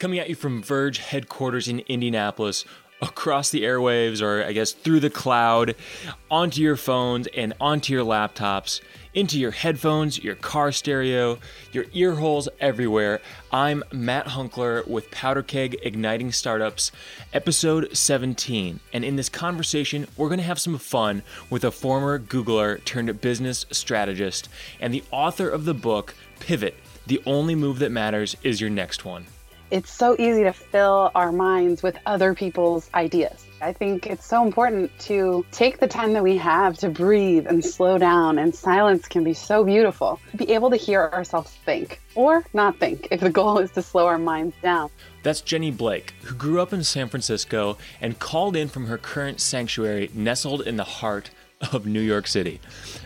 Coming at you from Verge headquarters in Indianapolis, across the airwaves, or I guess through the cloud, onto your phones and onto your laptops, into your headphones, your car stereo, your ear holes everywhere. I'm Matt Hunckler with Powder Keg Igniting Startups, episode 17. And in this conversation, we're going to have some fun with a former Googler turned business strategist and the author of the book Pivot The Only Move That Matters Is Your Next One it's so easy to fill our minds with other people's ideas. I think it's so important to take the time that we have to breathe and slow down, and silence can be so beautiful. Be able to hear ourselves think or not think if the goal is to slow our minds down. That's Jenny Blake, who grew up in San Francisco and called in from her current sanctuary nestled in the heart of New York City.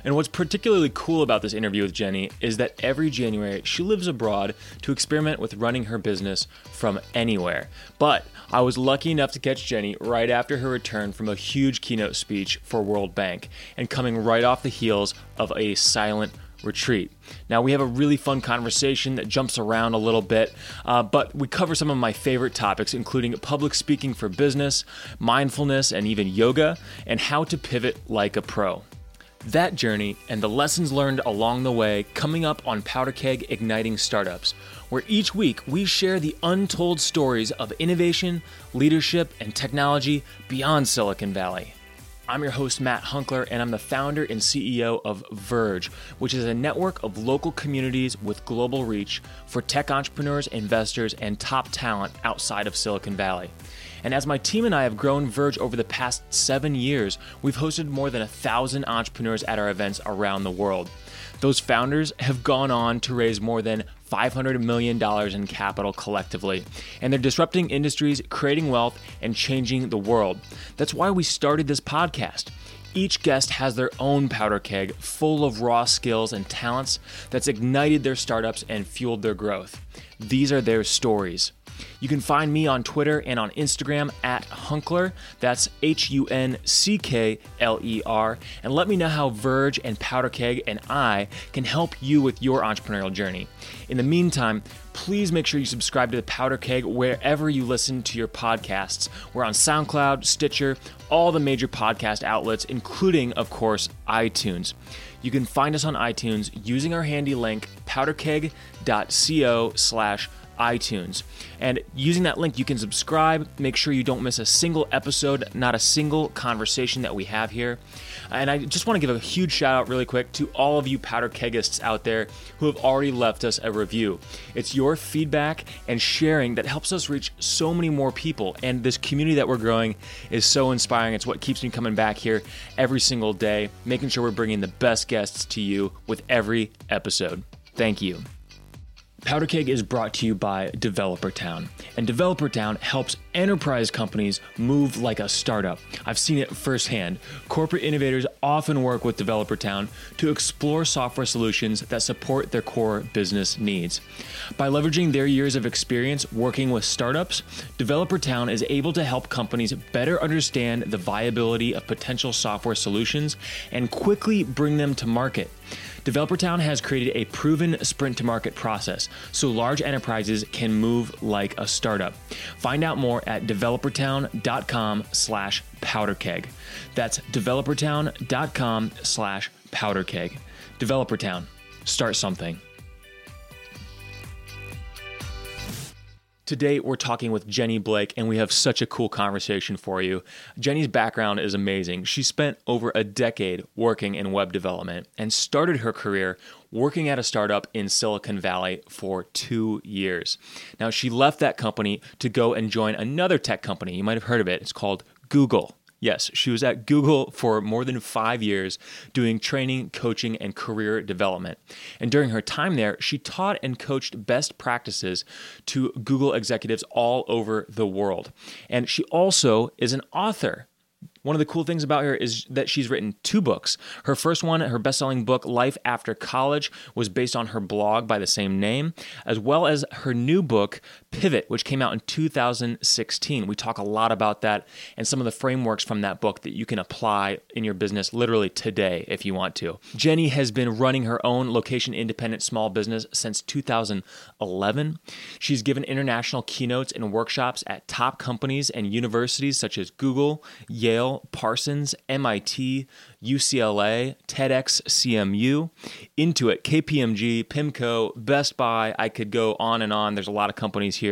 And what's particularly cool about this interview with Jenny is that every January she lives abroad to experiment with running her business from anywhere. But I was lucky enough to catch Jenny right after her return from a huge keynote speech for World Bank and coming right off the heels of a silent retreat. Now, we have a really fun conversation that jumps around a little bit, uh, but we cover some of my favorite topics, including public speaking for business, mindfulness, and even yoga, and how to pivot like a pro. That journey and the lessons learned along the way coming up on Powder Keg Igniting Startups, where each week we share the untold stories of innovation, leadership, and technology beyond Silicon Valley. I'm your host, Matt Hunckler, and I'm the founder and CEO of Verge, which is a network of local communities with global reach for tech entrepreneurs, investors, and top talent outside of Silicon Valley. And as my team and I have grown Verge over the past seven years, we've hosted more than a thousand entrepreneurs at our events around the world. Those founders have gone on to raise more than $500 million in capital collectively, and they're disrupting industries, creating wealth, and changing the world. That's why we started this podcast. Each guest has their own powder keg full of raw skills and talents that's ignited their startups and fueled their growth. These are their stories. You can find me on Twitter and on Instagram at Hunckler. That's H U N C K L E R. And let me know how Verge and Powder Keg and I can help you with your entrepreneurial journey. In the meantime, please make sure you subscribe to the Powder Keg wherever you listen to your podcasts. We're on SoundCloud, Stitcher, all the major podcast outlets, including, of course, iTunes. You can find us on iTunes using our handy link, powderkeg.co slash iTunes. And using that link, you can subscribe. Make sure you don't miss a single episode, not a single conversation that we have here. And I just want to give a huge shout out, really quick, to all of you powder kegists out there who have already left us a review. It's your feedback and sharing that helps us reach so many more people. And this community that we're growing is so inspiring. It's what keeps me coming back here every single day, making sure we're bringing the best guests to you with every episode. Thank you. Powder Keg is brought to you by Developer Town, and Developer Town helps enterprise companies move like a startup. I've seen it firsthand. Corporate innovators often work with Developer Town to explore software solutions that support their core business needs. By leveraging their years of experience working with startups, Developer Town is able to help companies better understand the viability of potential software solutions and quickly bring them to market. Developer Town has created a proven sprint to market process so large enterprises can move like a startup. Find out more at developertown.com slash powderkeg. That's developertown.com slash powderkeg. Developertown. Start something. Today, we're talking with Jenny Blake, and we have such a cool conversation for you. Jenny's background is amazing. She spent over a decade working in web development and started her career working at a startup in Silicon Valley for two years. Now, she left that company to go and join another tech company. You might have heard of it. It's called Google. Yes, she was at Google for more than five years doing training, coaching, and career development. And during her time there, she taught and coached best practices to Google executives all over the world. And she also is an author One of the cool things about her is that she's written two books. Her first one, her best selling book, Life After College, was based on her blog by the same name, as well as her new book, Pivot, which came out in 2016. We talk a lot about that and some of the frameworks from that book that you can apply in your business literally today if you want to. Jenny has been running her own location independent small business since 2011. She's given international keynotes and workshops at top companies and universities such as Google, Yale, Parsons, MIT, UCLA, TEDx CMU, Intuit, KPMG, PIMCO, Best Buy. I could go on and on. There's a lot of companies here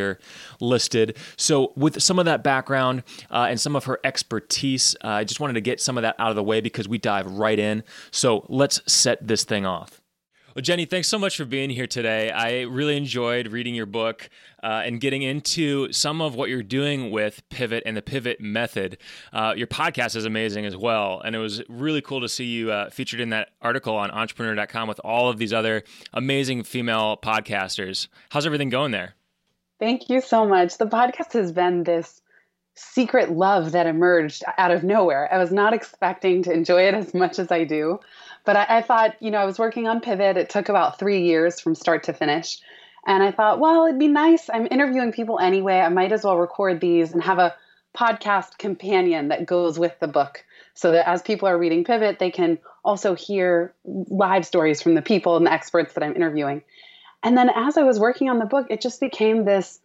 listed. So, with some of that background uh, and some of her expertise, uh, I just wanted to get some of that out of the way because we dive right in. So, let's set this thing off. Well, Jenny, thanks so much for being here today. I really enjoyed reading your book uh, and getting into some of what you're doing with Pivot and the Pivot Method. Uh, your podcast is amazing as well. And it was really cool to see you uh, featured in that article on entrepreneur.com with all of these other amazing female podcasters. How's everything going there? Thank you so much. The podcast has been this secret love that emerged out of nowhere. I was not expecting to enjoy it as much as I do. But I, I, thought, you know, I was working on Pivot. It took about three years from start to finish. And I thought, well, it'd be nice. I'm interviewing people anyway. I might as well record these and have a podcast companion that goes with the book so that as people are reading Pivot, they can also hear live stories from the people and the experts that I'm interviewing. And then as I was working on the book, it just became this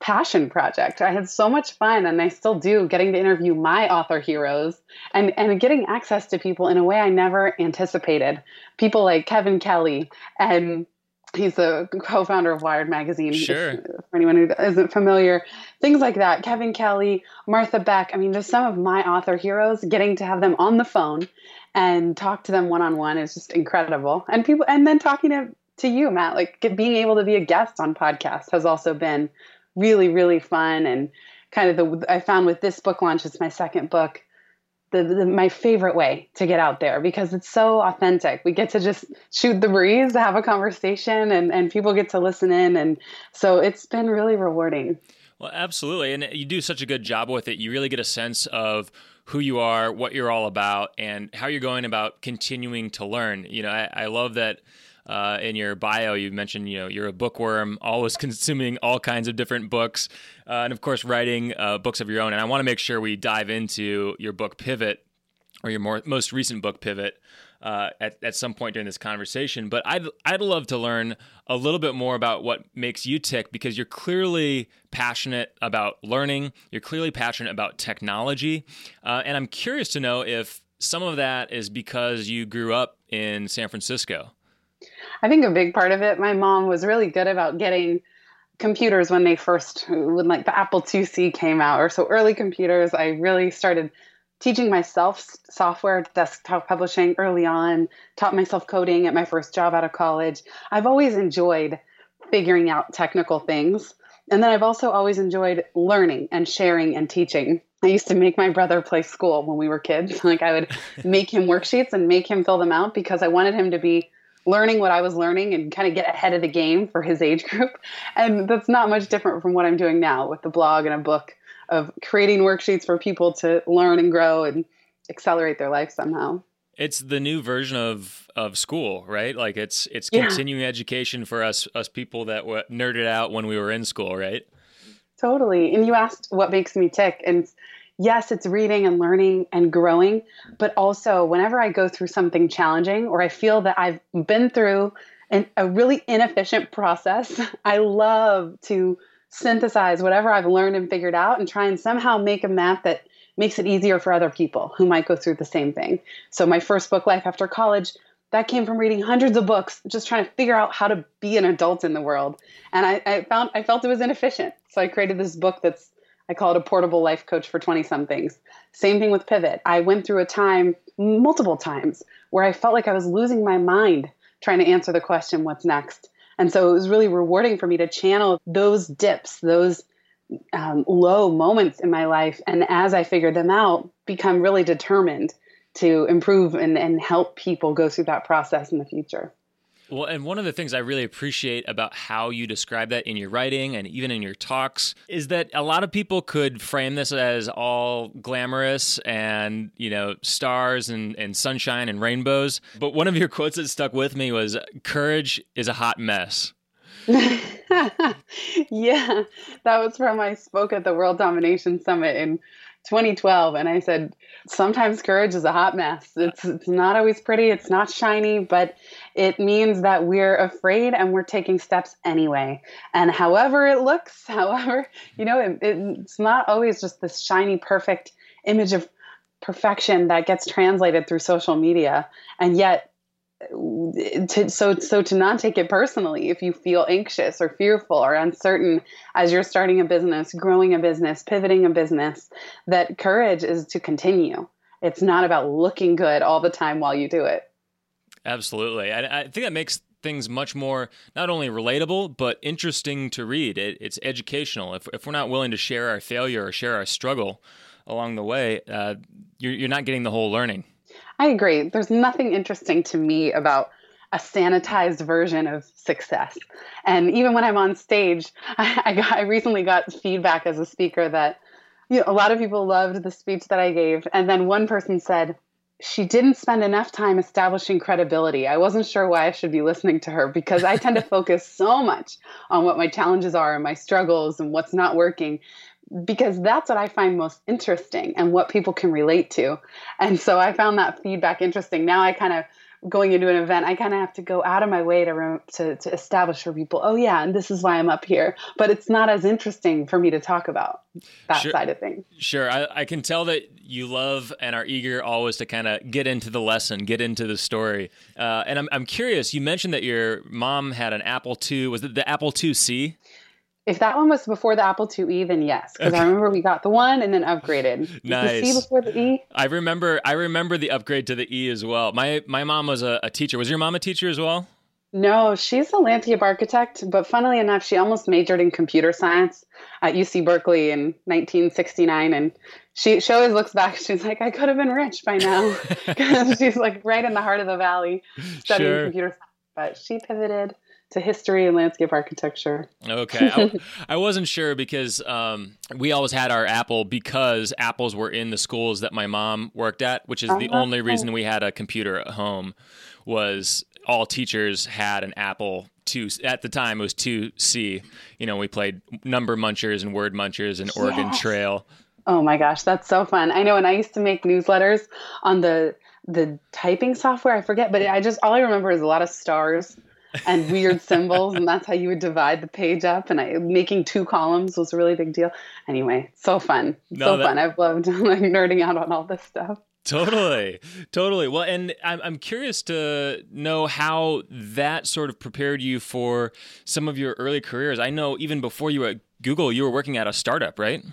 passion project. I had so much fun and I still do getting to interview my author heroes and, and getting access to people in a way I never anticipated. People like Kevin Kelly and he's the co-founder of Wired magazine. Sure. For anyone who isn't familiar, things like that. Kevin Kelly, Martha Beck. I mean, just some of my author heroes. Getting to have them on the phone and talk to them one on one is just incredible. And people, and then talking to to you, Matt, like being able to be a guest on podcasts has also been really, really fun. And kind of the, I found with this book launch, it's my second book, the, the, my favorite way to get out there because it's so authentic. We get to just shoot the breeze, have a conversation, and, and people get to listen in. And so it's been really rewarding. Well, absolutely. And you do such a good job with it. You really get a sense of who you are, what you're all about, and how you're going about continuing to learn. You know, I, I love that uh, in your bio, you mentioned you know you're a bookworm, always consuming all kinds of different books, uh, and of course writing uh, books of your own. And I want to make sure we dive into your book Pivot, or your more most recent book Pivot. Uh, at, at some point during this conversation, but I'd I'd love to learn a little bit more about what makes you tick because you're clearly passionate about learning. You're clearly passionate about technology, uh, and I'm curious to know if some of that is because you grew up in San Francisco. I think a big part of it, my mom was really good about getting computers when they first, when like the Apple IIc came out, or so early computers. I really started teaching myself software desktop publishing early on, taught myself coding at my first job out of college. I've always enjoyed figuring out technical things. And then I've also always enjoyed learning and sharing and teaching. I used to make my brother play school when we were kids. Like I would make him worksheets and make him fill them out because I wanted him to be learning what I was learning and kind of get ahead of the game for his age group. And that's not much different from what I'm doing now with the blog and a book of creating worksheets for people to learn and grow and accelerate their life somehow. It's the new version of of school, right? Like it's it's continuing education for us us people that were nerded out when we were in school, right? Totally. And you asked what makes me tick and yes, it's reading and learning and growing, but also whenever I go through something challenging or I feel that I've been through an, a really inefficient process, I love to synthesize whatever I've learned and figured out and try and somehow make a map that makes it easier for other people who might go through the same thing. So, my first book, Life After College, that came from reading hundreds of books, just trying to figure out how to be an adult in the world. And I, I found I felt it was inefficient. So I created this book that's I call it a portable life coach for 20 somethings. Same thing with Pivot. I went through a time, multiple times, where I felt like I was losing my mind trying to answer the question, what's next? And so it was really rewarding for me to channel those dips, those um, low moments in my life. And as I figured them out, become really determined to improve and, and help people go through that process in the future. Well, and one of the things I really appreciate about how you describe that in your writing and even in your talks is that a lot of people could frame this as all glamorous and, you know, stars and, and sunshine and rainbows. But one of your quotes that stuck with me was courage is a hot mess. yeah, that was from I spoke at the World Domination Summit in 2012 and I said sometimes courage is a hot mess. It's it's not always pretty, it's not shiny, but it means that we're afraid and we're taking steps anyway. And however it looks, however, you know, it, it's not always just this shiny perfect image of perfection that gets translated through social media. And yet to, so so to not take it personally if you feel anxious or fearful or uncertain as you're starting a business growing a business pivoting a business that courage is to continue. It's not about looking good all the time while you do it. Absolutely. I, I think that makes things much more not only relatable but interesting to read. It, it's educational. If, if we're not willing to share our failure or share our struggle along the way uh, you're, you're not getting the whole learning I agree. There's nothing interesting to me about a sanitized version of success. And even when I'm on stage, I, I, got, I recently got feedback as a speaker that you know, a lot of people loved the speech that I gave. And then one person said, she didn't spend enough time establishing credibility. I wasn't sure why I should be listening to her because I tend to focus so much on what my challenges are and my struggles and what's not working because that's what I find most interesting and what people can relate to. And so I found that feedback interesting. Now I kind of going into an event, I kind of have to go out of my way to, to to establish for people, oh yeah, and this is why I'm up here. But it's not as interesting for me to talk about that sure, side of things. Sure, I, I can tell that you love and are eager always to kind of get into the lesson, get into the story. Uh, and I'm I'm curious. You mentioned that your mom had an Apple II. Was it the Apple IIc? If that one was before the Apple IIe, then yes, because okay. I remember we got the one and then upgraded. Nice. The C before the E. I remember. I remember the upgrade to the E as well. My my mom was a, a teacher. Was your mom a teacher as well? No, she's a landscape architect, but funnily enough, she almost majored in computer science at UC Berkeley in 1969. And she, she always looks back, she's like, I could have been rich by now. Because she's like right in the heart of the valley studying sure. computer science. But she pivoted to history and landscape architecture. Okay. I, I wasn't sure because um, we always had our Apple because apples were in the schools that my mom worked at, which is uh-huh. the only reason we had a computer at home was all teachers had an Apple two at the time it was 2C. You know, we played number munchers and word munchers and Oregon yes. Trail. Oh my gosh, that's so fun. I know and I used to make newsletters on the the typing software, I forget, but I just all I remember is a lot of stars and weird symbols, and that's how you would divide the page up. And I, making two columns was a really big deal. Anyway, so fun, no, so that... fun. I've loved like nerding out on all this stuff. Totally, totally. Well, and I'm I'm curious to know how that sort of prepared you for some of your early careers. I know even before you were at Google, you were working at a startup, right?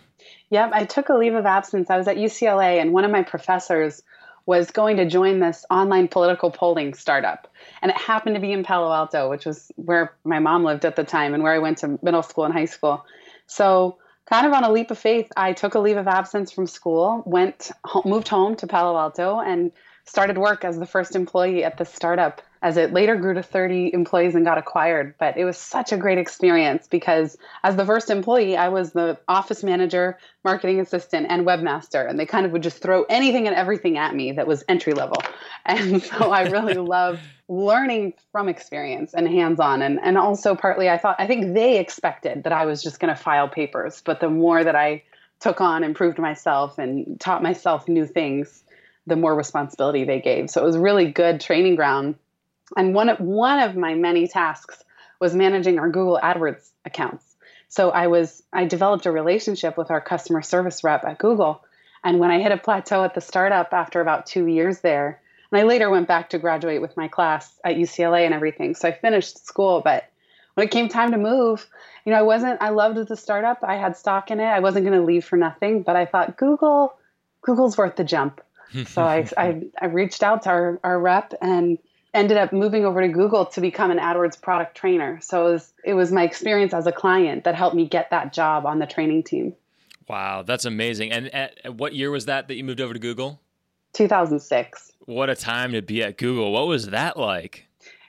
Yep, I took a leave of absence. I was at UCLA, and one of my professors was going to join this online political polling startup. And it happened to be in Palo Alto, which was where my mom lived at the time and where I went to middle school and high school. So, kind of on a leap of faith, I took a leave of absence from school, went moved home to Palo Alto and started work as the first employee at the startup as it later grew to 30 employees and got acquired. But it was such a great experience because as the first employee, I was the office manager, marketing assistant, and webmaster. And they kind of would just throw anything and everything at me that was entry level. And so I really loved learning from experience and hands on. And, and also, partly, I thought, I think they expected that I was just going to file papers. But the more that I took on, improved myself, and taught myself new things, the more responsibility they gave. So it was really good training ground and one of, one of my many tasks was managing our Google AdWords accounts. So I was I developed a relationship with our customer service rep at Google. And when I hit a plateau at the startup after about two years there, and I later went back to graduate with my class at UCLA and everything. So I finished school, but when it came time to move, you know, I wasn't I loved the startup. I had stock in it. I wasn't going to leave for nothing, but I thought Google Google's worth the jump. So I, I, I reached out to our, our rep and ended up moving over to Google to become an AdWords product trainer. So it was, it was my experience as a client that helped me get that job on the training team. Wow, that's amazing. And at, what year was that that you moved over to Google? 2006. What a time to be at Google. What was that like?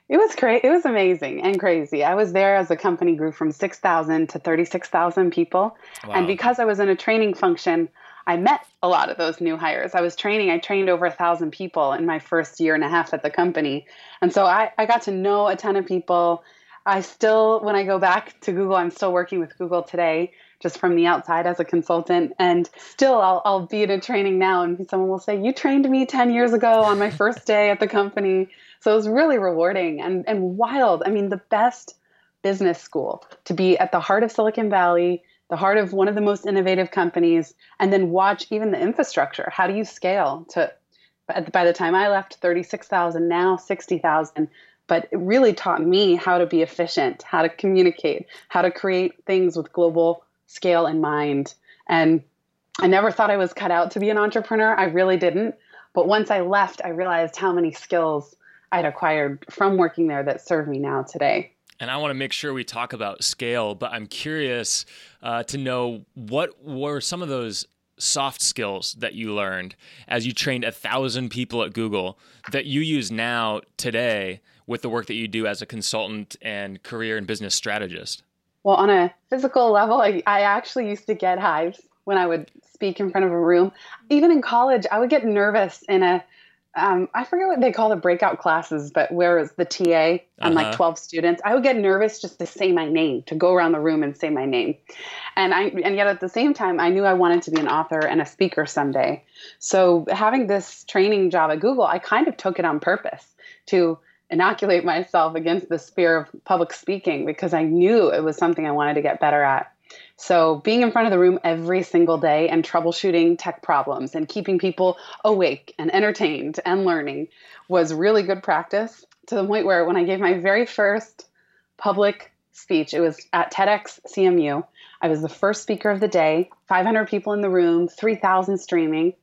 It was great. It was amazing and crazy. I was there as the company grew from 6,000 to 36,000 people. Wow. And because I was in a training function, I met a lot of those new hires. I was training, I trained over a thousand people in my first year and a half at the company. And so I, I got to know a ton of people. I still, when I go back to Google, I'm still working with Google today, just from the outside as a consultant. And still, I'll, I'll be at a training now, and someone will say, You trained me 10 years ago on my first day at the company. So it was really rewarding and, and wild. I mean, the best business school to be at the heart of Silicon Valley the heart of one of the most innovative companies, and then watch even the infrastructure. How do you scale to, by the time I left, 36,000, now 60,000. But it really taught me how to be efficient, how to communicate, how to create things with global scale in mind. And I never thought I was cut out to be an entrepreneur. I really didn't. But once I left, I realized how many skills I'd acquired from working there that serve me now today and I want to make sure we talk about scale, but I'm curious uh, to know what were some of those soft skills that you learned as you trained a thousand people at Google that you use now today with the work that you do as a consultant and career and business strategist? Well, on a physical level, I, I actually used to get hives when I would speak in front of a room. Even in college, I would get nervous in a um, I forget what they call the breakout classes, but where is the TA and uh-huh. like 12 students, I would get nervous just to say my name, to go around the room and say my name. And I and yet at the same time, I knew I wanted to be an author and a speaker someday. So having this training job at Google, I kind of took it on purpose to inoculate myself against the fear of public speaking because I knew it was something I wanted to get better at. So, being in front of the room every single day and troubleshooting tech problems and keeping people awake and entertained and learning was really good practice to the point where when I gave my very first public speech, it was at TEDx CMU. I was the first speaker of the day, 500 people in the room, 3,000 streaming,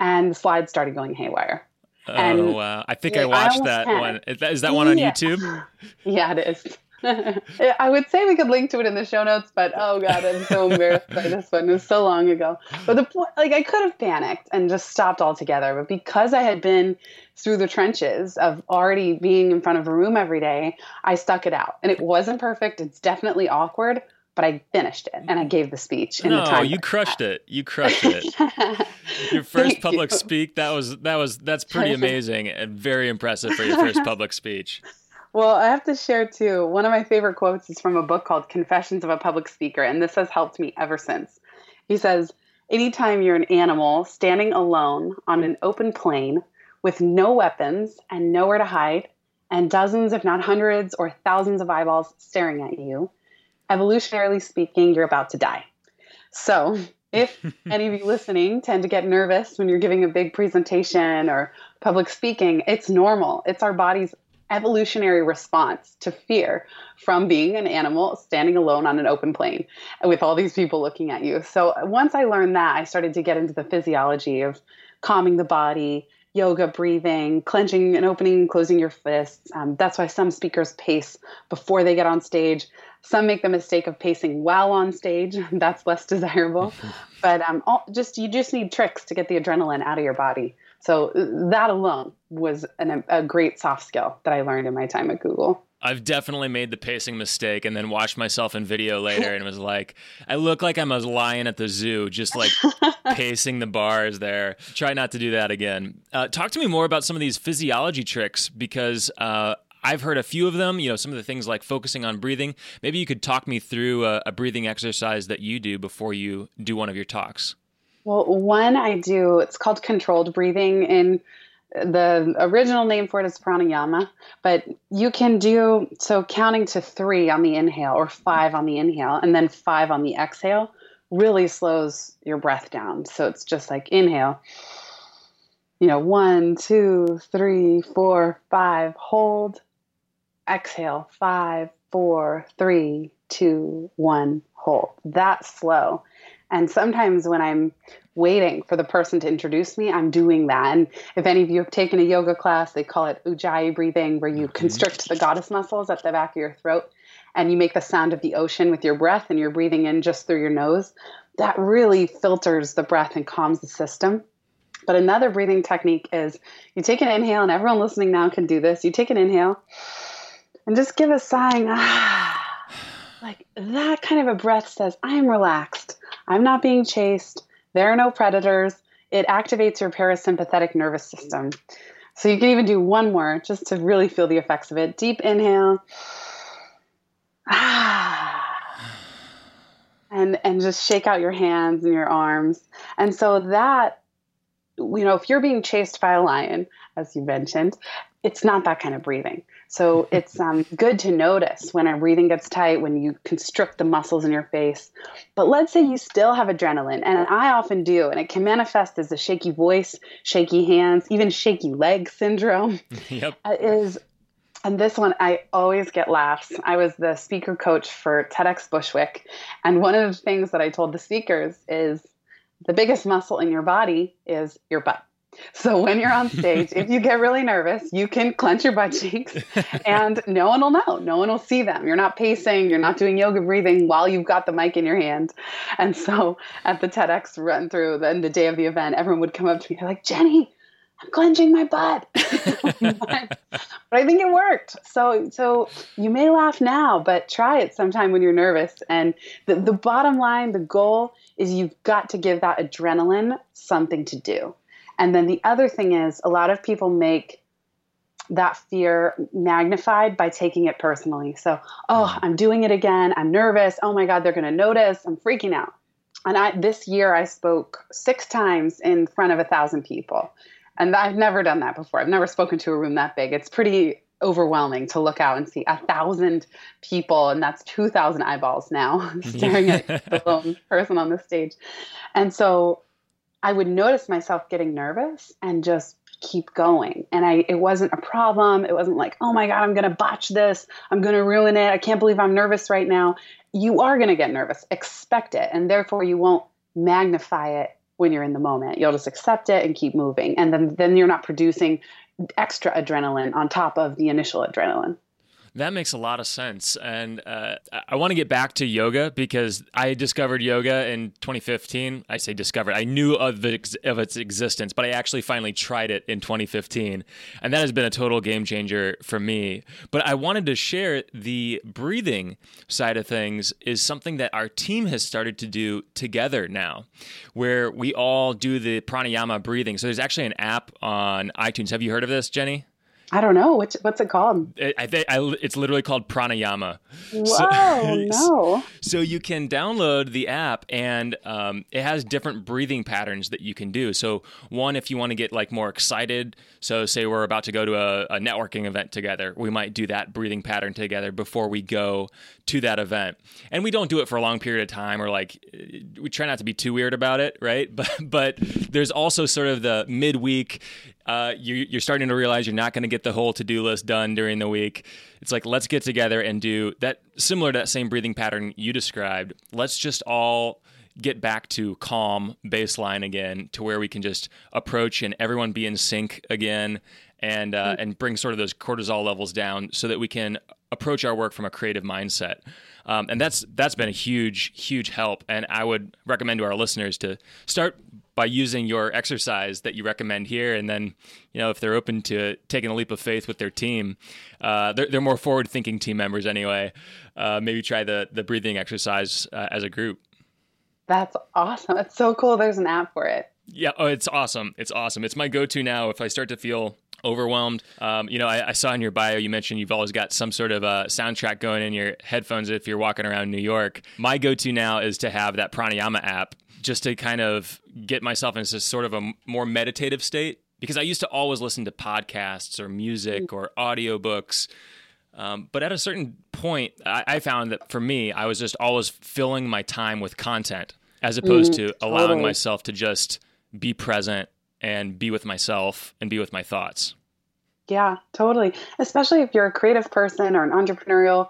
and the slides started going haywire. Oh and wow! I think I watched I that one. Is that, is that one on yeah. YouTube? Yeah, it is. I would say we could link to it in the show notes, but oh god, I'm so embarrassed by this one. It was so long ago. But the point, like, I could have panicked and just stopped altogether. But because I had been through the trenches of already being in front of a room every day, I stuck it out. And it wasn't perfect. It's definitely awkward, but I finished it and I gave the speech. In no, the time you crushed it. You crushed it. your first public you. speak that was that was that's pretty amazing and very impressive for your first public speech. Well, I have to share too. One of my favorite quotes is from a book called Confessions of a Public Speaker, and this has helped me ever since. He says, Anytime you're an animal standing alone on an open plain with no weapons and nowhere to hide, and dozens, if not hundreds or thousands of eyeballs staring at you, evolutionarily speaking, you're about to die. So, if any of you listening tend to get nervous when you're giving a big presentation or public speaking, it's normal. It's our body's evolutionary response to fear from being an animal standing alone on an open plain with all these people looking at you. So once I learned that, I started to get into the physiology of calming the body, yoga, breathing, clenching and opening and closing your fists. Um, that's why some speakers pace before they get on stage. Some make the mistake of pacing while on stage. That's less desirable. but um, all, just you just need tricks to get the adrenaline out of your body. So that alone was an, a great soft skill that I learned in my time at Google. I've definitely made the pacing mistake and then watched myself in video later and was like, I look like I'm a lion at the zoo, just like pacing the bars there. Try not to do that again. Uh, talk to me more about some of these physiology tricks because uh, I've heard a few of them, you know, some of the things like focusing on breathing. Maybe you could talk me through a, a breathing exercise that you do before you do one of your talks. Well, one I do, it's called controlled breathing. And the original name for it is pranayama, but you can do so counting to three on the inhale or five on the inhale and then five on the exhale really slows your breath down. So it's just like inhale, you know, one, two, three, four, five, hold, exhale, five, four, three, two, one, hold. That's slow. And sometimes when I'm waiting for the person to introduce me, I'm doing that. And if any of you have taken a yoga class, they call it ujjayi breathing, where you mm-hmm. constrict the glottis muscles at the back of your throat and you make the sound of the ocean with your breath and you're breathing in just through your nose. That really filters the breath and calms the system. But another breathing technique is you take an inhale, and everyone listening now can do this. You take an inhale and just give a sighing ah. Like that kind of a breath says, I am relaxed. I'm not being chased. There are no predators. It activates your parasympathetic nervous system. So you can even do one more just to really feel the effects of it. Deep inhale. Ah. And and just shake out your hands and your arms. And so that you know, if you're being chased by a lion, as you mentioned, it's not that kind of breathing. So it's um, good to notice when our breathing gets tight, when you constrict the muscles in your face. But let's say you still have adrenaline, and I often do, and it can manifest as a shaky voice, shaky hands, even shaky leg syndrome. Yep. Uh, is and this one, I always get laughs. I was the speaker coach for TEDx Bushwick. And one of the things that I told the speakers is the biggest muscle in your body is your butt. So when you're on stage, if you get really nervous, you can clench your butt cheeks and no one will know. No one will see them. You're not pacing, you're not doing yoga breathing while you've got the mic in your hand. And so at the TEDx run through, then the day of the event, everyone would come up to me, they're like, Jenny, I'm clenching my butt. but I think it worked. So so you may laugh now, but try it sometime when you're nervous. And the, the bottom line, the goal is you've got to give that adrenaline something to do. And then the other thing is, a lot of people make that fear magnified by taking it personally. So, oh, mm. I'm doing it again. I'm nervous. Oh my God, they're going to notice. I'm freaking out. And I, this year, I spoke six times in front of a thousand people. And I've never done that before. I've never spoken to a room that big. It's pretty overwhelming to look out and see a thousand people, and that's 2,000 eyeballs now staring at the lone person on the stage. And so I would notice myself getting nervous and just keep going. And I it wasn't a problem. It wasn't like, "Oh my god, I'm going to botch this. I'm going to ruin it. I can't believe I'm nervous right now." You are going to get nervous. Expect it, and therefore you won't magnify it when you're in the moment. You'll just accept it and keep moving. And then then you're not producing extra adrenaline on top of the initial adrenaline. That makes a lot of sense. And uh, I want to get back to yoga because I discovered yoga in 2015. I say discovered, I knew of, the, of its existence, but I actually finally tried it in 2015. And that has been a total game changer for me. But I wanted to share the breathing side of things is something that our team has started to do together now, where we all do the pranayama breathing. So there's actually an app on iTunes. Have you heard of this, Jenny? I don't know what's what's it called. I think it's literally called Pranayama. Whoa, so, no! So you can download the app, and um, it has different breathing patterns that you can do. So one, if you want to get like more excited, so say we're about to go to a, a networking event together, we might do that breathing pattern together before we go to that event. And we don't do it for a long period of time, or like we try not to be too weird about it, right? But but there's also sort of the midweek uh, you, you're starting to realize you're not going to get the whole to-do list done during the week. It's like let's get together and do that similar to that same breathing pattern you described. Let's just all get back to calm baseline again, to where we can just approach and everyone be in sync again, and uh, mm-hmm. and bring sort of those cortisol levels down, so that we can approach our work from a creative mindset. Um, and that's that's been a huge huge help. And I would recommend to our listeners to start by using your exercise that you recommend here, and then you know if they're open to taking a leap of faith with their team, uh, they're, they're more forward-thinking team members anyway. Uh, maybe try the the breathing exercise uh, as a group. That's awesome. It's so cool. There's an app for it. Yeah, oh, it's awesome. It's awesome. It's my go-to now if I start to feel overwhelmed. Um, you know, I, I, saw in your bio you mentioned you've always got some sort of a soundtrack going in your headphones if you're walking around New York. My go-to now is to have that pranayama app just to kind of get myself into sort of a more meditative state because I used to always listen to podcasts or music or audiobooks. Um, but at a certain point, I, I, found that for me, I was just always filling my time with content as opposed mm, to allowing totally. myself to just be present and be with myself and be with my thoughts. Yeah, totally. Especially if you're a creative person or an entrepreneurial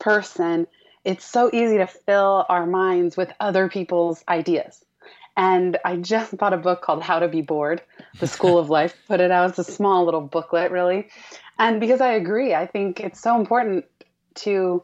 person, it's so easy to fill our minds with other people's ideas. And I just bought a book called How to Be Bored. The School of Life put it out. It's a small little booklet, really. And because I agree, I think it's so important to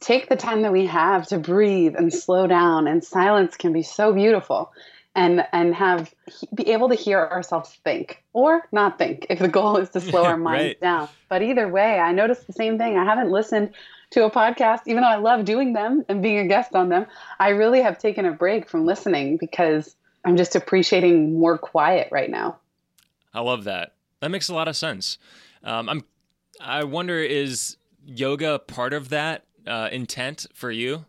take the time that we have to breathe and slow down, and silence can be so beautiful. and and have be able to hear ourselves think or not think if the goal is to slow our minds right. down. But either way, I noticed the same thing. I haven't listened to a podcast, even though I love doing them and being a guest on them. I really have taken a break from listening because I'm just appreciating more quiet right now. I love that. That makes a lot of sense. Um, I'm. I wonder is yoga part of that uh, intent for you?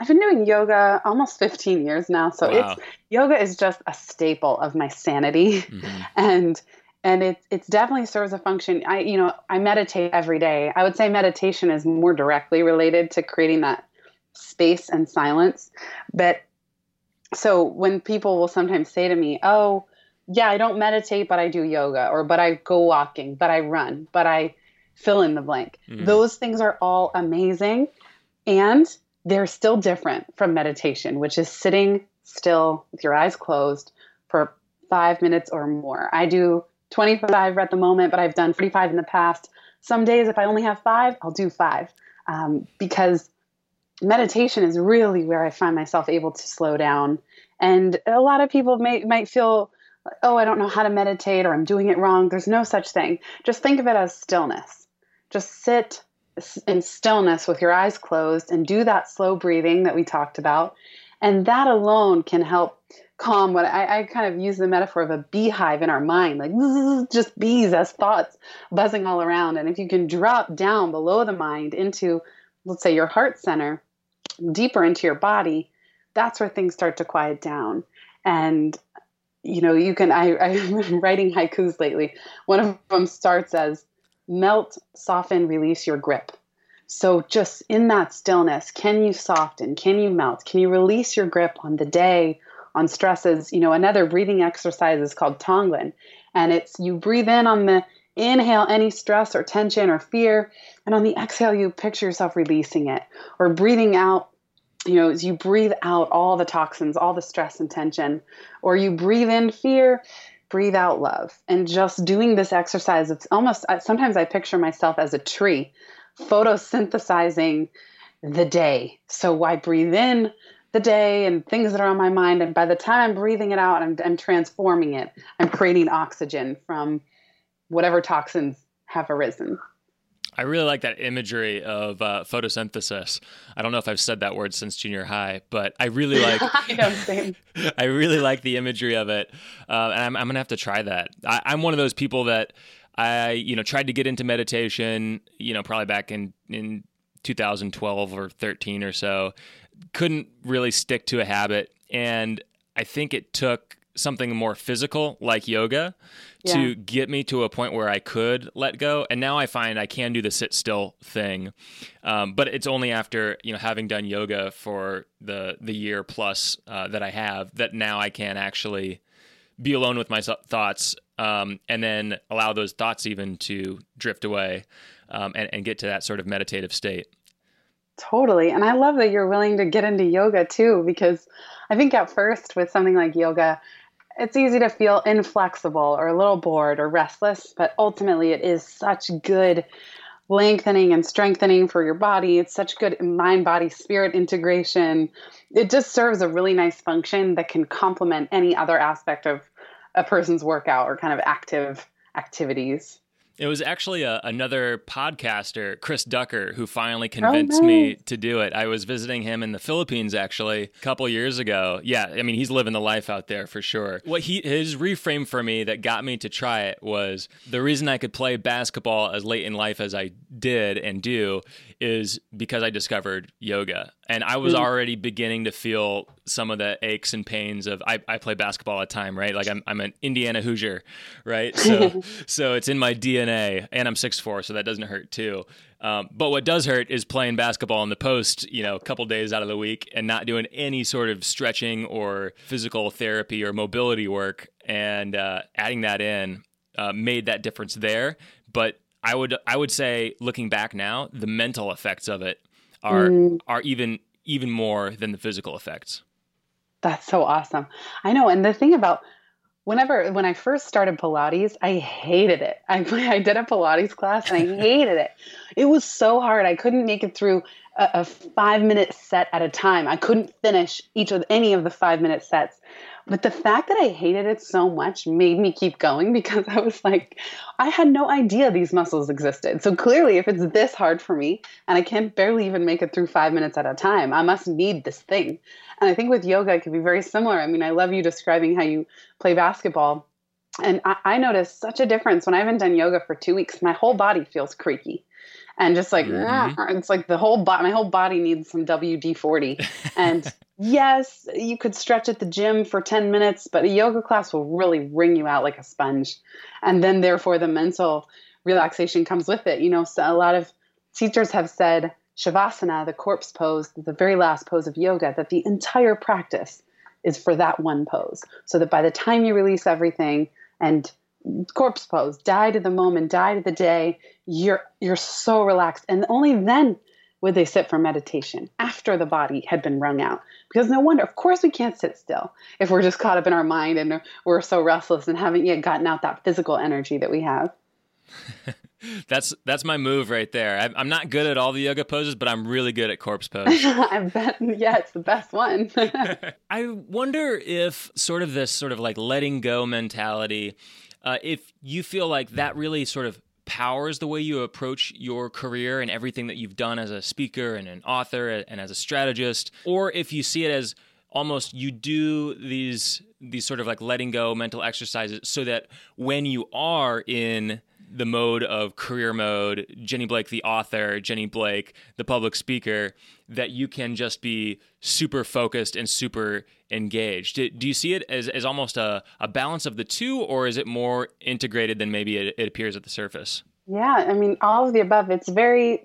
I've been doing yoga almost 15 years now, so wow. it's yoga is just a staple of my sanity, mm-hmm. and and it it definitely serves a function. I you know I meditate every day. I would say meditation is more directly related to creating that space and silence, but so when people will sometimes say to me, "Oh, yeah, I don't meditate, but I do yoga, or but I go walking, but I run, but I fill in the blank. Mm-hmm. Those things are all amazing and they're still different from meditation, which is sitting still with your eyes closed for five minutes or more. I do 25 at the moment, but I've done 45 in the past. Some days, if I only have five, I'll do five um, because meditation is really where I find myself able to slow down. And a lot of people may, might feel, oh, I don't know how to meditate or I'm doing it wrong. There's no such thing. Just think of it as stillness. Just sit in stillness with your eyes closed and do that slow breathing that we talked about. And that alone can help calm what I, I, kind of use the metaphor of a beehive in our mind, like just bees as thoughts buzzing all around. And if you can drop down below the mind into, let's say, your heart center, deeper into your body, that's where things start to quiet down. And you know, you can. I, I've been writing haikus lately. One of them starts as melt, soften, release your grip. So, just in that stillness, can you soften? Can you melt? Can you release your grip on the day, on stresses? You know, another breathing exercise is called Tonglen, and it's you breathe in on the inhale any stress or tension or fear, and on the exhale, you picture yourself releasing it or breathing out. You know, as you breathe out all the toxins, all the stress and tension, or you breathe in fear breathe out love and just doing this exercise it's almost sometimes i picture myself as a tree photosynthesizing the day so i breathe in the day and things that are on my mind and by the time i'm breathing it out i'm, I'm transforming it i'm creating oxygen from whatever toxins have arisen I really like that imagery of uh, photosynthesis. I don't know if I've said that word since junior high, but I really like. I, I really like the imagery of it, uh, and I'm, I'm, gonna have to try that. I, I'm one of those people that I, you know, tried to get into meditation. You know, probably back in in 2012 or 13 or so. Couldn't really stick to a habit, and I think it took something more physical like yoga yeah. to get me to a point where I could let go. And now I find I can do the sit still thing, um, but it's only after you know having done yoga for the the year plus uh, that I have that now I can actually be alone with my thoughts um, and then allow those thoughts even to drift away um, and, and get to that sort of meditative state. Totally. And I love that you're willing to get into yoga too, because I think at first with something like yoga, it's easy to feel inflexible or a little bored or restless, but ultimately it is such good lengthening and strengthening for your body. It's such good mind body spirit integration. It just serves a really nice function that can complement any other aspect of a person's workout or kind of active activities. It was actually a, another podcaster, Chris Ducker, who finally oh, convinced oh, nice. me to do it. I was visiting him in the Philippines actually a couple years ago. Yeah, I mean he's living the life out there for sure. What he his reframe for me that got me to try it was the reason I could play basketball as late in life as I did and do is because I discovered yoga. And I was mm. already beginning to feel some of the aches and pains of I, I play basketball all the time, right? Like I'm I'm an Indiana Hoosier, right? So so it's in my DNA and I'm six four, so that doesn't hurt too. Um, but what does hurt is playing basketball in the post, you know, a couple days out of the week and not doing any sort of stretching or physical therapy or mobility work. And uh, adding that in uh, made that difference there. But I would I would say looking back now, the mental effects of it are mm. are even even more than the physical effects. That's so awesome. I know, and the thing about whenever when I first started Pilates, I hated it. I I did a Pilates class and I hated it. It was so hard. I couldn't make it through a, a five minute set at a time. I couldn't finish each of any of the five minute sets. But the fact that I hated it so much made me keep going because I was like, I had no idea these muscles existed. So clearly, if it's this hard for me and I can't barely even make it through five minutes at a time, I must need this thing. And I think with yoga, it could be very similar. I mean, I love you describing how you play basketball. And I, I noticed such a difference when I haven't done yoga for two weeks. My whole body feels creaky and just like mm-hmm. it's like the whole body my whole body needs some WD-40 and yes you could stretch at the gym for 10 minutes but a yoga class will really wring you out like a sponge. And then therefore the mental relaxation comes with it. You know so a lot of teachers have said shavasana the corpse pose the very last pose of yoga that the entire practice is for that one pose. So that by the time you release everything and corpse pose, die to the moment, die to the day. You're you're so relaxed, and only then would they sit for meditation after the body had been wrung out. Because no wonder, of course, we can't sit still if we're just caught up in our mind and we're so restless and haven't yet gotten out that physical energy that we have. that's that's my move right there. I'm not good at all the yoga poses, but I'm really good at corpse pose. I bet, yeah, it's the best one. I wonder if sort of this sort of like letting go mentality uh, if you feel like that really sort of powers the way you approach your career and everything that you've done as a speaker and an author and as a strategist, or if you see it as almost you do these these sort of like letting go mental exercises so that when you are in the mode of career mode, Jenny Blake, the author, Jenny Blake, the public speaker, that you can just be super focused and super engaged. Do, do you see it as, as almost a, a balance of the two, or is it more integrated than maybe it, it appears at the surface? Yeah, I mean, all of the above. It's very,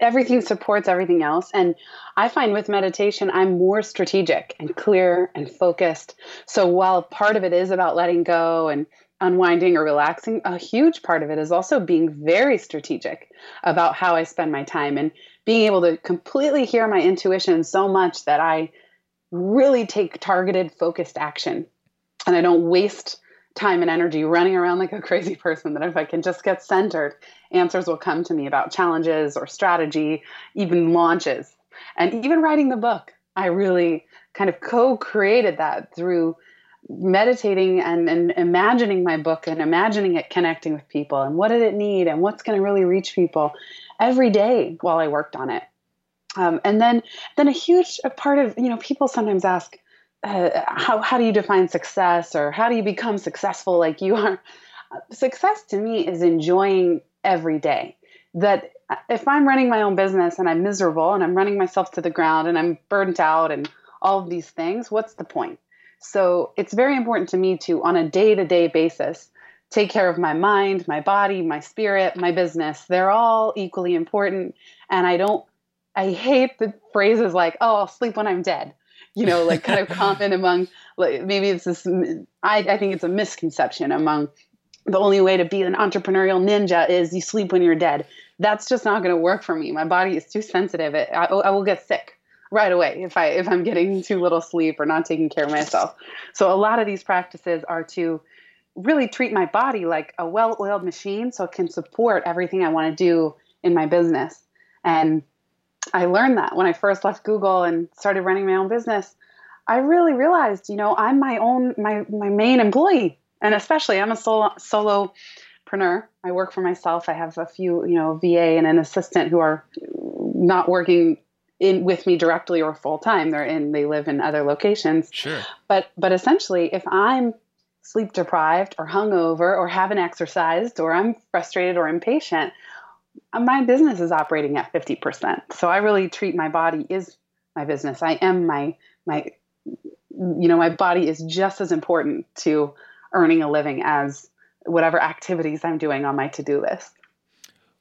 everything supports everything else. And I find with meditation, I'm more strategic and clear and focused. So while part of it is about letting go and unwinding or relaxing, a huge part of it is also being very strategic about how I spend my time and being able to completely hear my intuition so much that I really take targeted, focused action. And I don't waste time and energy running around like a crazy person. That if I can just get centered, answers will come to me about challenges or strategy, even launches. And even writing the book, I really kind of co created that through meditating and, and imagining my book and imagining it connecting with people and what did it need and what's going to really reach people every day while I worked on it. Um, and then, then a huge part of you know people sometimes ask, uh, how how do you define success or how do you become successful like you are? Success to me is enjoying every day. That if I'm running my own business and I'm miserable and I'm running myself to the ground and I'm burnt out and all of these things, what's the point? So it's very important to me to, on a day to day basis, take care of my mind, my body, my spirit, my business. They're all equally important. And I don't, I hate the phrases like, oh, I'll sleep when I'm dead. You know, like kind of common among, like maybe it's this, I, I think it's a misconception among the only way to be an entrepreneurial ninja is you sleep when you're dead. That's just not going to work for me. My body is too sensitive. It, I, I will get sick right away if I if I'm getting too little sleep or not taking care of myself. So a lot of these practices are to really treat my body like a well-oiled machine so it can support everything I want to do in my business. And I learned that when I first left Google and started running my own business. I really realized, you know, I'm my own my my main employee, and especially I'm a solo solopreneur. I work for myself. I have a few, you know, VA and an assistant who are not working in with me directly or full time. They're in they live in other locations. Sure. But but essentially if I'm sleep deprived or hungover or haven't exercised or I'm frustrated or impatient, my business is operating at 50%. So I really treat my body is my business. I am my my you know, my body is just as important to earning a living as whatever activities I'm doing on my to-do list.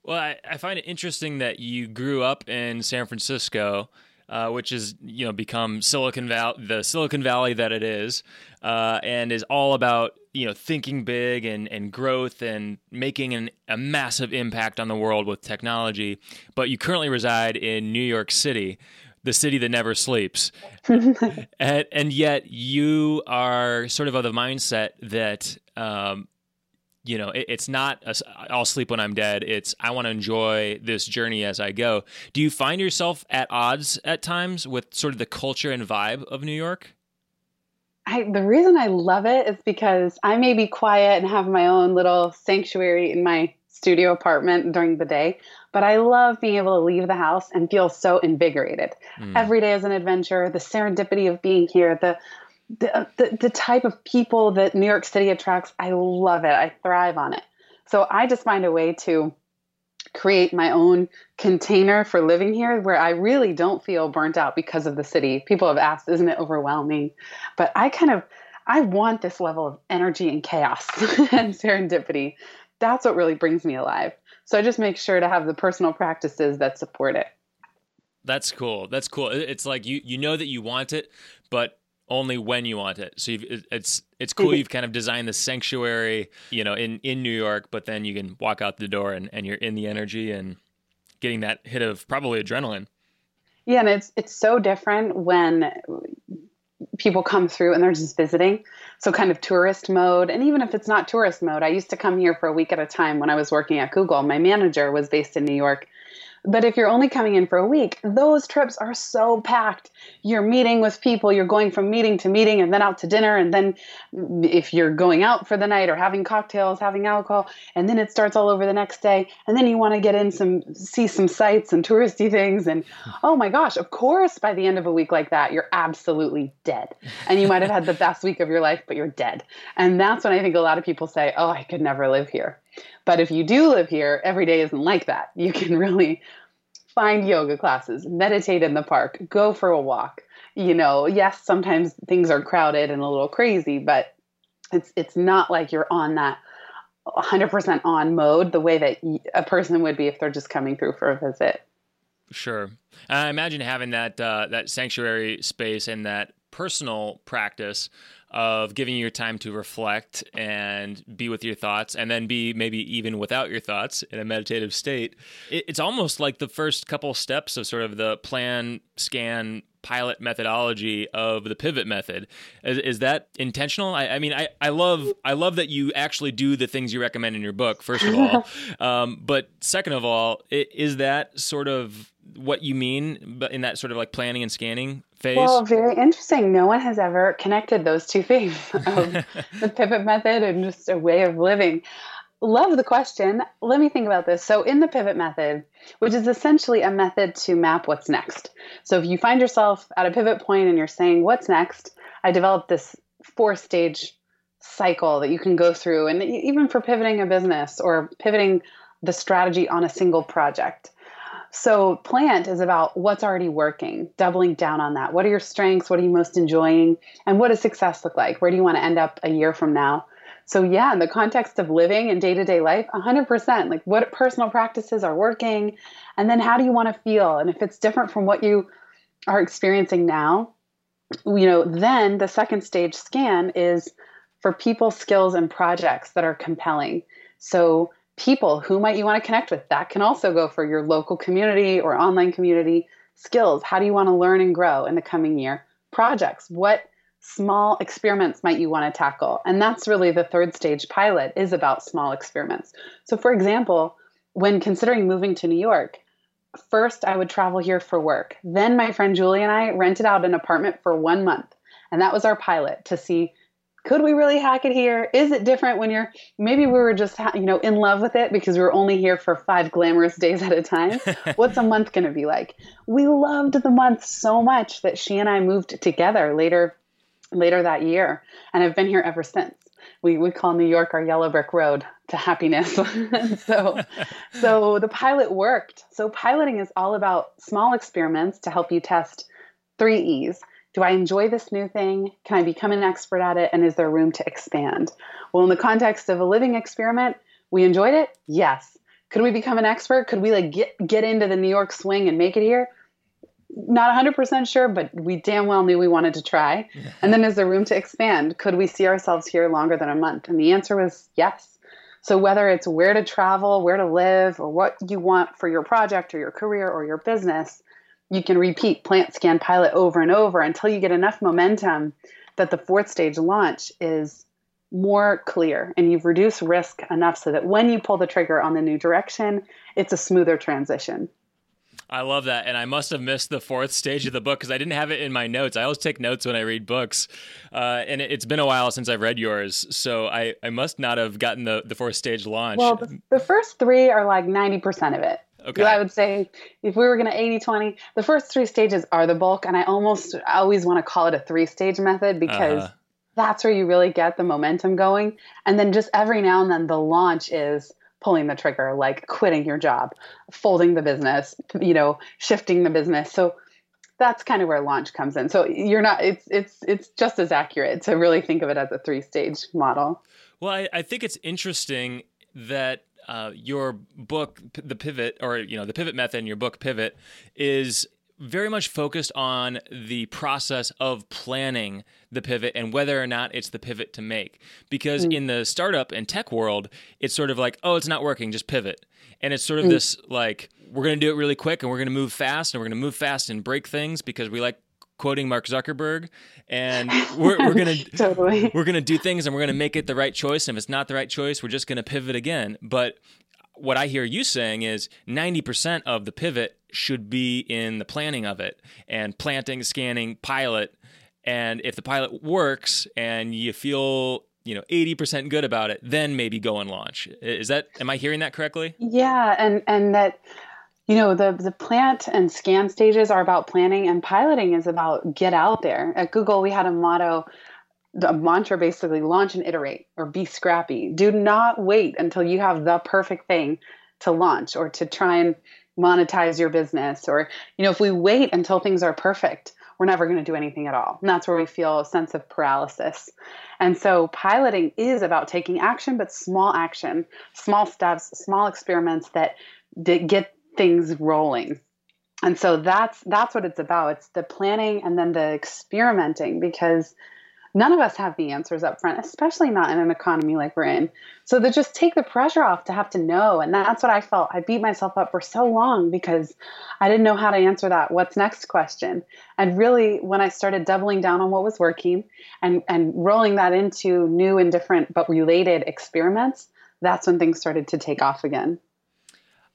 Well, I, I, find it interesting that you grew up in San Francisco, uh, which is you know become Silicon Valley, the Silicon Valley that it is, uh, and is all about you know thinking big and and growth and making an, a massive impact on the world with technology. But you currently reside in New York City. The city that never sleeps, and, and, yet you are sort of of the mindset that um, you know, it, it's not i I'll sleep when I'm dead. It's I want to enjoy this journey as I go. Do you find yourself at odds at times with sort of the culture and vibe of New York? I, the reason I love it is because I may be quiet and have my own little sanctuary in my studio apartment during the day, but I love being able to leave the house and feel so invigorated. Mm. Every day is an adventure. The serendipity of being here, the, the uh, the the type of people that New York City attracts, I love it. I thrive on it. So I just find a way to create my own container for living here where I really don't feel burnt out because of the city. People have asked, isn't it overwhelming? But I kind of I want this level of energy and chaos and serendipity. That's what really brings me alive. So I just make sure to have the personal practices that support it. That's cool. That's cool. It's like you you know that you want it, but only when you want it. So it's it's cool. You've kind of designed the sanctuary, you know, in in New York, but then you can walk out the door and, and you're in the energy and getting that hit of probably adrenaline. Yeah, and it's it's so different when people come through and they're just visiting. So kind of tourist mode. And even if it's not tourist mode, I used to come here for a week at a time when I was working at Google. My manager was based in New York but if you're only coming in for a week, those trips are so packed. You're meeting with people, you're going from meeting to meeting and then out to dinner. And then if you're going out for the night or having cocktails, having alcohol, and then it starts all over the next day. And then you want to get in some, see some sights and touristy things. And oh my gosh, of course, by the end of a week like that, you're absolutely dead. And you might have had the best week of your life, but you're dead. And that's when I think a lot of people say, oh, I could never live here. But if you do live here, every day isn't like that. You can really find yoga classes, meditate in the park, go for a walk. You know, yes, sometimes things are crowded and a little crazy, but it's it's not like you're on that 100% on mode the way that a person would be if they're just coming through for a visit. Sure. I imagine having that uh, that sanctuary space and that personal practice of giving you your time to reflect and be with your thoughts and then be maybe even without your thoughts in a meditative state. It's almost like the first couple steps of sort of the plan scan pilot methodology of the pivot method. Is, is that intentional? I, I, mean I, I love i love that you actually do the things you recommend in your book first of all. Um, but second of all is that sort of what you mean but in that sort of like planning and scanning phase? Well, very interesting. No one has ever connected those two things of the pivot method and just a way of living. Love the question. Let me think about this. So, in the pivot method, which is essentially a method to map what's next. So, if you find yourself at a pivot point and you're saying, What's next? I developed this four stage cycle that you can go through. And even for pivoting a business or pivoting the strategy on a single project. So, plant is about what's already working, doubling down on that. What are your strengths? What are you most enjoying? And what does success look like? Where do you want to end up a year from now? So, yeah, in the context of living and day to day life, 100%. Like, what personal practices are working? And then, how do you want to feel? And if it's different from what you are experiencing now, you know, then the second stage scan is for people, skills, and projects that are compelling. So, people who might you want to connect with. That can also go for your local community or online community skills. How do you want to learn and grow in the coming year? Projects. What small experiments might you want to tackle? And that's really the third stage pilot is about small experiments. So for example when considering moving to new york first i would travel here for work. Then my friend julie and i rented out an apartment for one month and that was our pilot to see could we really hack it here? Is it different when you're maybe we were just you know in love with it because we were only here for five glamorous days at a time? What's a month going to be like? We loved the month so much that she and I moved together later later that year and have been here ever since. We we call New York our yellow brick road to happiness. so so the pilot worked. So piloting is all about small experiments to help you test three E's do I enjoy this new thing? Can I become an expert at it? And is there room to expand? Well, in the context of a living experiment, we enjoyed it. Yes. Could we become an expert? Could we like get get into the New York swing and make it here? Not 100% sure, but we damn well knew we wanted to try. Yeah. And then is there room to expand? Could we see ourselves here longer than a month? And the answer was yes. So whether it's where to travel, where to live, or what you want for your project or your career or your business, you can repeat plant scan pilot over and over until you get enough momentum that the fourth stage launch is more clear and you've reduced risk enough so that when you pull the trigger on the new direction, it's a smoother transition. I love that. And I must have missed the fourth stage of the book because I didn't have it in my notes. I always take notes when I read books. Uh, and it's been a while since I've read yours. So I, I must not have gotten the, the fourth stage launch. Well, the, the first three are like 90% of it. Okay. I would say if we were going to 80 20, the first three stages are the bulk. And I almost always want to call it a three stage method because uh-huh. that's where you really get the momentum going. And then just every now and then the launch is pulling the trigger, like quitting your job, folding the business, you know, shifting the business. So that's kind of where launch comes in. So you're not it's it's it's just as accurate to really think of it as a three stage model. Well, I, I think it's interesting that uh, your book, the pivot, or you know, the pivot method in your book, Pivot, is very much focused on the process of planning the pivot and whether or not it's the pivot to make. Because mm. in the startup and tech world, it's sort of like, oh, it's not working, just pivot. And it's sort of mm. this like, we're going to do it really quick and we're going to move fast and we're going to move fast and break things because we like quoting Mark Zuckerberg, and we're, we're gonna totally. we're gonna do things and we're gonna make it the right choice. And if it's not the right choice, we're just gonna pivot again. But what I hear you saying is 90% of the pivot should be in the planning of it and planting, scanning, pilot. And if the pilot works and you feel, you know, 80% good about it, then maybe go and launch. Is that am I hearing that correctly? Yeah, and and that you know, the the plant and scan stages are about planning and piloting is about get out there. At Google we had a motto the mantra basically launch and iterate or be scrappy. Do not wait until you have the perfect thing to launch or to try and monetize your business or you know if we wait until things are perfect we're never going to do anything at all and that's where we feel a sense of paralysis and so piloting is about taking action but small action small steps small experiments that, that get things rolling and so that's that's what it's about it's the planning and then the experimenting because none of us have the answers up front, especially not in an economy like we're in. So to just take the pressure off to have to know. And that's what I felt. I beat myself up for so long because I didn't know how to answer that what's next question. And really when I started doubling down on what was working and, and rolling that into new and different but related experiments, that's when things started to take off again.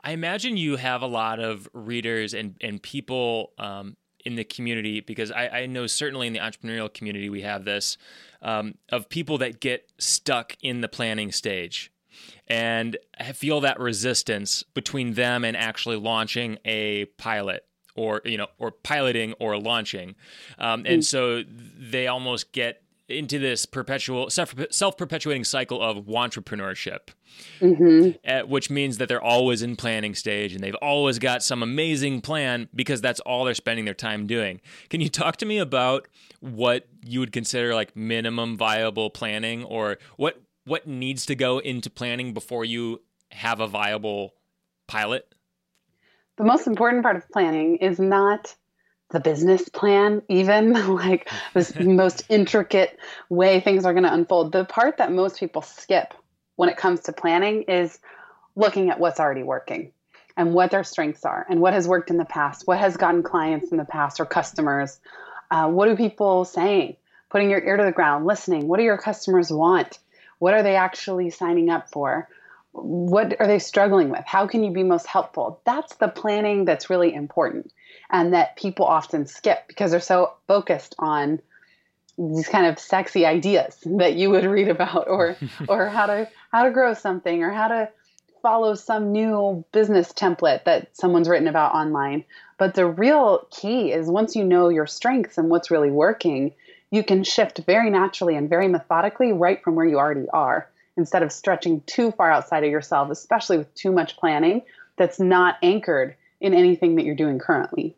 I imagine you have a lot of readers and, and people um, in the community because I, I, know certainly in the entrepreneurial community we have this um, of people that get stuck in the planning stage and feel that resistance between them and actually launching a pilot or you know or piloting or launching um, and mm. so they almost get into this perpetual self perpetuating cycle of entrepreneurship, mm-hmm. uh, which means that they're always in planning stage and they've always got some amazing plan because that's all they're spending their time doing. Can you talk to me about what you would consider like minimum viable planning, or what what needs to go into planning before you have a viable pilot? The most important part of planning is not the business plan, even like this most intricate way things are going to unfold. The part that most people skip when it comes to planning is looking at what's already working and what their strengths are and what has worked in the past, what has gotten clients in the past or customers. Uh, what are people saying? Putting your ear to the ground, listening. What do your customers want? What are they actually signing up for? What are they struggling with? How can you be most helpful? That's the planning that's really important and that people often skip because they're so focused on these kind of sexy ideas that you would read about or or how to how to grow something or how to follow some new business template that someone's written about online but the real key is once you know your strengths and what's really working you can shift very naturally and very methodically right from where you already are instead of stretching too far outside of yourself especially with too much planning that's not anchored in anything that you're doing currently.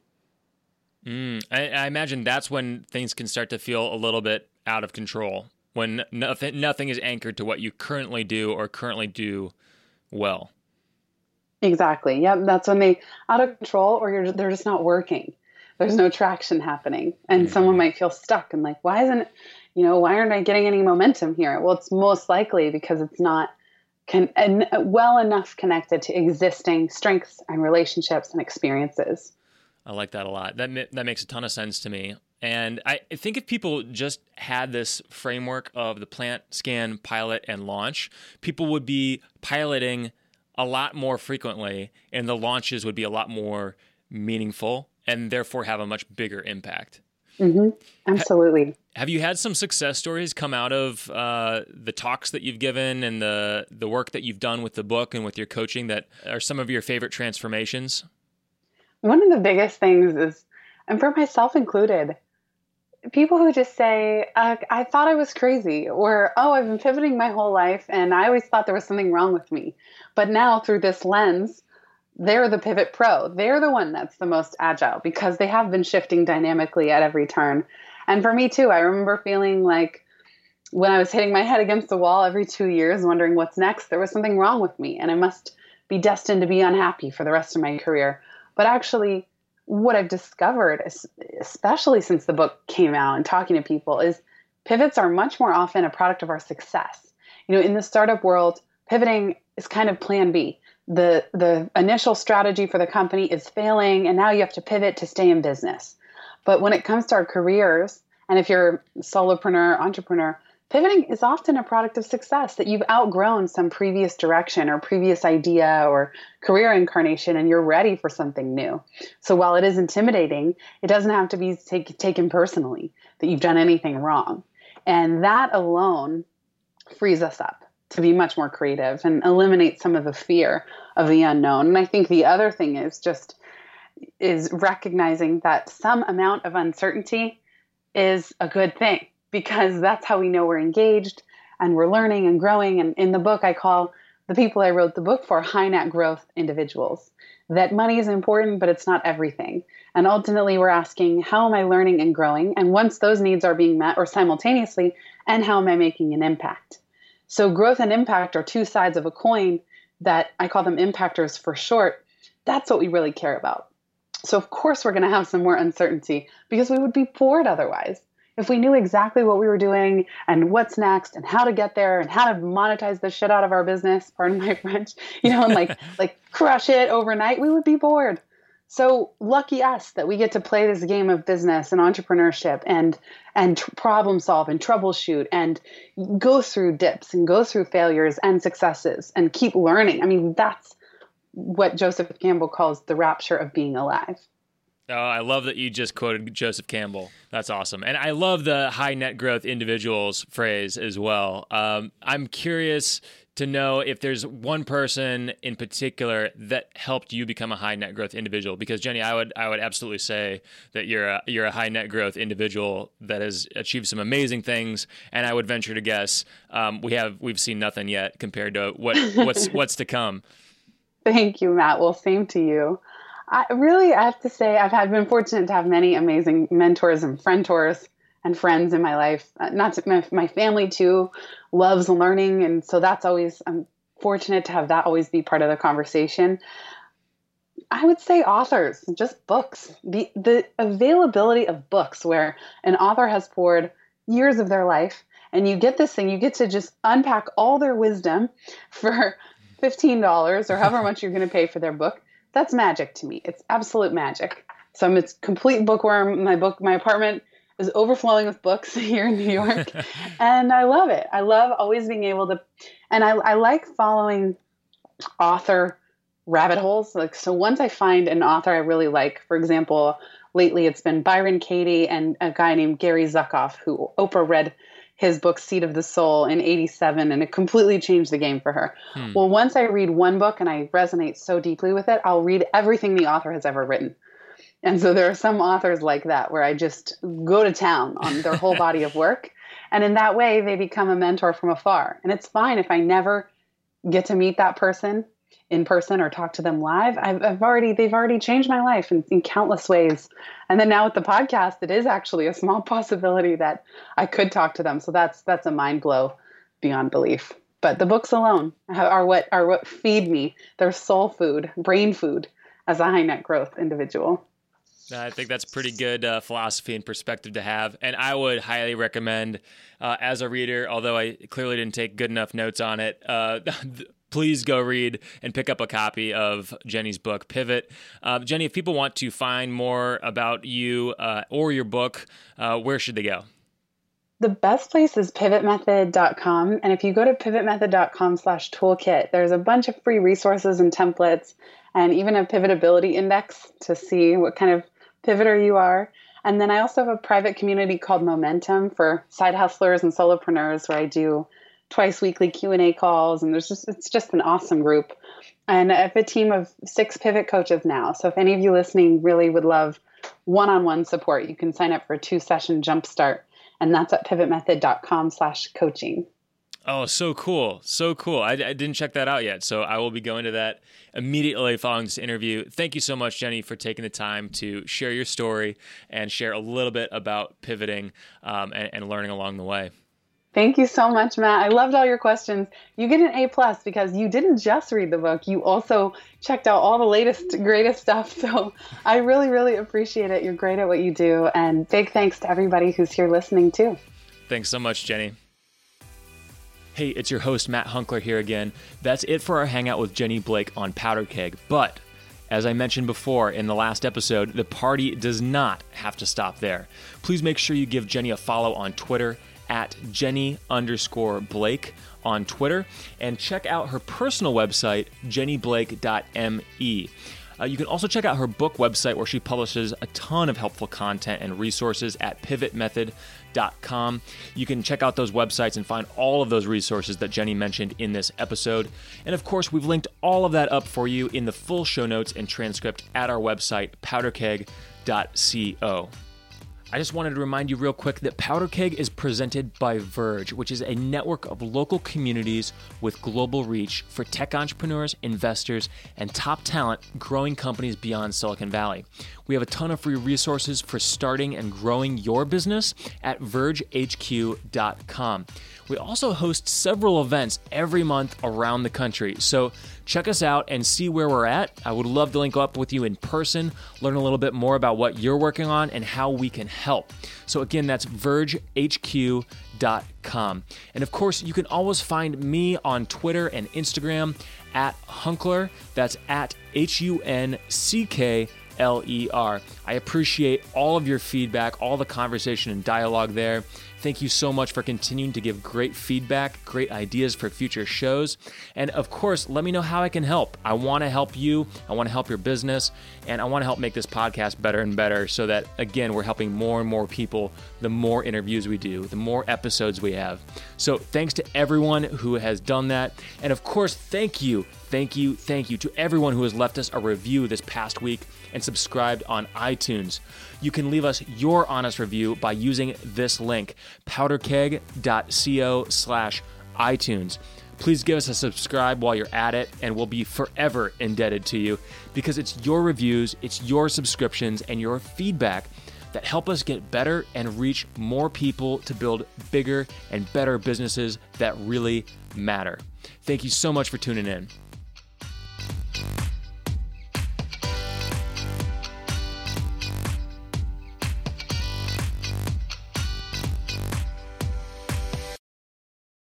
Mm, I, I, imagine that's when things can start to feel a little bit out of control when nothing nothing is anchored to what you currently do or currently do well. Exactly. Yep. That's when they out of control or they're just not working. There's no traction happening, and mm-hmm. someone might feel stuck and like, why isn't, you know, why aren't I getting any momentum here? Well, it's most likely because it's not can, and well enough connected to existing strengths and relationships and experiences. I like that a lot. That that makes a ton of sense to me. And I think if people just had this framework of the plant, scan, pilot, and launch, people would be piloting a lot more frequently, and the launches would be a lot more meaningful and therefore have a much bigger impact. Mm-hmm. Absolutely. Ha- have you had some success stories come out of uh, the talks that you've given and the the work that you've done with the book and with your coaching that are some of your favorite transformations? One of the biggest things is, and for myself included, people who just say, uh, I thought I was crazy, or, oh, I've been pivoting my whole life and I always thought there was something wrong with me. But now through this lens, they're the pivot pro. They're the one that's the most agile because they have been shifting dynamically at every turn. And for me too, I remember feeling like when I was hitting my head against the wall every two years, wondering what's next, there was something wrong with me and I must be destined to be unhappy for the rest of my career. But actually, what I've discovered, especially since the book came out and talking to people, is pivots are much more often a product of our success. You know, in the startup world, pivoting is kind of plan B. The the initial strategy for the company is failing and now you have to pivot to stay in business. But when it comes to our careers, and if you're solopreneur, entrepreneur, pivoting is often a product of success that you've outgrown some previous direction or previous idea or career incarnation and you're ready for something new. So while it is intimidating, it doesn't have to be take, taken personally that you've done anything wrong. And that alone frees us up to be much more creative and eliminate some of the fear of the unknown. And I think the other thing is just is recognizing that some amount of uncertainty is a good thing because that's how we know we're engaged and we're learning and growing. And in the book, I call the people I wrote the book for high net growth individuals. That money is important, but it's not everything. And ultimately, we're asking, how am I learning and growing? And once those needs are being met, or simultaneously, and how am I making an impact? So, growth and impact are two sides of a coin that I call them impactors for short. That's what we really care about. So, of course, we're going to have some more uncertainty because we would be bored otherwise if we knew exactly what we were doing and what's next and how to get there and how to monetize the shit out of our business, pardon my French, you know, and like like crush it overnight, we would be bored. So lucky us that we get to play this game of business and entrepreneurship and and tr- problem solve and troubleshoot and go through dips and go through failures and successes and keep learning. I mean, that's what Joseph Campbell calls the rapture of being alive. Oh, I love that you just quoted Joseph Campbell. That's awesome. And I love the high net growth individuals phrase as well. Um, I'm curious to know if there's one person in particular that helped you become a high net growth individual because Jenny I would I would absolutely say that you're a you're a high net growth individual that has achieved some amazing things and I would venture to guess um, we have we've seen nothing yet compared to what what's what's to come. Thank you Matt. Well, same to you. I really, I have to say, I've had been fortunate to have many amazing mentors and friendtors and friends in my life. Uh, not to, my, my family too loves learning, and so that's always I'm fortunate to have that always be part of the conversation. I would say authors, just books. The the availability of books where an author has poured years of their life and you get this thing, you get to just unpack all their wisdom for $15 or however much you're going to pay for their book that's magic to me. It's absolute magic. So I'm a complete bookworm. My book, my apartment is overflowing with books here in New York, and I love it. I love always being able to, and I, I like following author rabbit holes. Like so, once I find an author I really like, for example, lately it's been Byron Katie and a guy named Gary Zukav, who Oprah read his book Seat of the Soul in 87 and it completely changed the game for her. Hmm. Well, once I read one book and I resonate so deeply with it, I'll read everything the author has ever written. And so there are some authors like that where I just go to town on their whole body of work. And in that way, they become a mentor from afar. And it's fine if I never get to meet that person in person or talk to them live, I've, I've already they've already changed my life in, in countless ways. And then now with the podcast, it is actually a small possibility that I could talk to them. So that's that's a mind blow beyond belief. But the books alone are what are what feed me. They're soul food, brain food as a high net growth individual. I think that's pretty good uh, philosophy and perspective to have. And I would highly recommend, uh, as a reader, although I clearly didn't take good enough notes on it, uh, please go read and pick up a copy of Jenny's book, Pivot. Uh, Jenny, if people want to find more about you uh, or your book, uh, where should they go? The best place is pivotmethod.com. And if you go to pivotmethod.com slash toolkit, there's a bunch of free resources and templates and even a pivotability index to see what kind of pivoter you are. And then I also have a private community called Momentum for side hustlers and solopreneurs where I do twice weekly Q&A calls and there's just it's just an awesome group. And I have a team of 6 pivot coaches now. So if any of you listening really would love one-on-one support, you can sign up for a two-session jumpstart and that's at pivotmethod.com slash coaching. Oh, so cool. So cool. I, I, didn't check that out yet. So I will be going to that immediately following this interview. Thank you so much, Jenny, for taking the time to share your story and share a little bit about pivoting um, and, and learning along the way. Thank you so much, Matt. I loved all your questions. You get an A plus because you didn't just read the book; you also checked out all the latest, greatest stuff. So I really, really appreciate it. You're great at what you do, and big thanks to everybody who's here listening too. Thanks so much, Jenny. Hey, it's your host Matt Hunckler here again. That's it for our hangout with Jenny Blake on Powder Keg. But as I mentioned before in the last episode, the party does not have to stop there. Please make sure you give Jenny a follow on Twitter at Jenny underscore Blake on Twitter and check out her personal website, jennyblake.me. Uh, you can also check out her book website where she publishes a ton of helpful content and resources at You can check out those websites and find all of those resources that Jenny mentioned in this episode. And of course, we've linked all of that up for you in the full show notes and transcript at our website, powderkeg.co. I just wanted to remind you real quick that Powder Keg is presented by Verge, which is a network of local communities with global reach for tech entrepreneurs, investors, and top talent growing companies beyond Silicon Valley. We have a ton of free resources for starting and growing your business at vergehq.com. We also host several events every month around the country. So check us out and see where we're at. I would love to link up with you in person, learn a little bit more about what you're working on and how we can help. So again, that's vergehq.com. And of course, you can always find me on Twitter and Instagram at Hunckler. That's at H U N C K L E R. I appreciate all of your feedback, all the conversation and dialogue there. Thank you so much for continuing to give great feedback, great ideas for future shows. And of course, let me know how I can help. I want to help you, I want to help your business, and I want to help make this podcast better and better so that, again, we're helping more and more people the more interviews we do, the more episodes we have. So thanks to everyone who has done that. And of course, thank you Thank you, thank you to everyone who has left us a review this past week and subscribed on iTunes. You can leave us your honest review by using this link, powderkeg.co slash iTunes. Please give us a subscribe while you're at it, and we'll be forever indebted to you because it's your reviews, it's your subscriptions, and your feedback that help us get better and reach more people to build bigger and better businesses that really matter. Thank you so much for tuning in.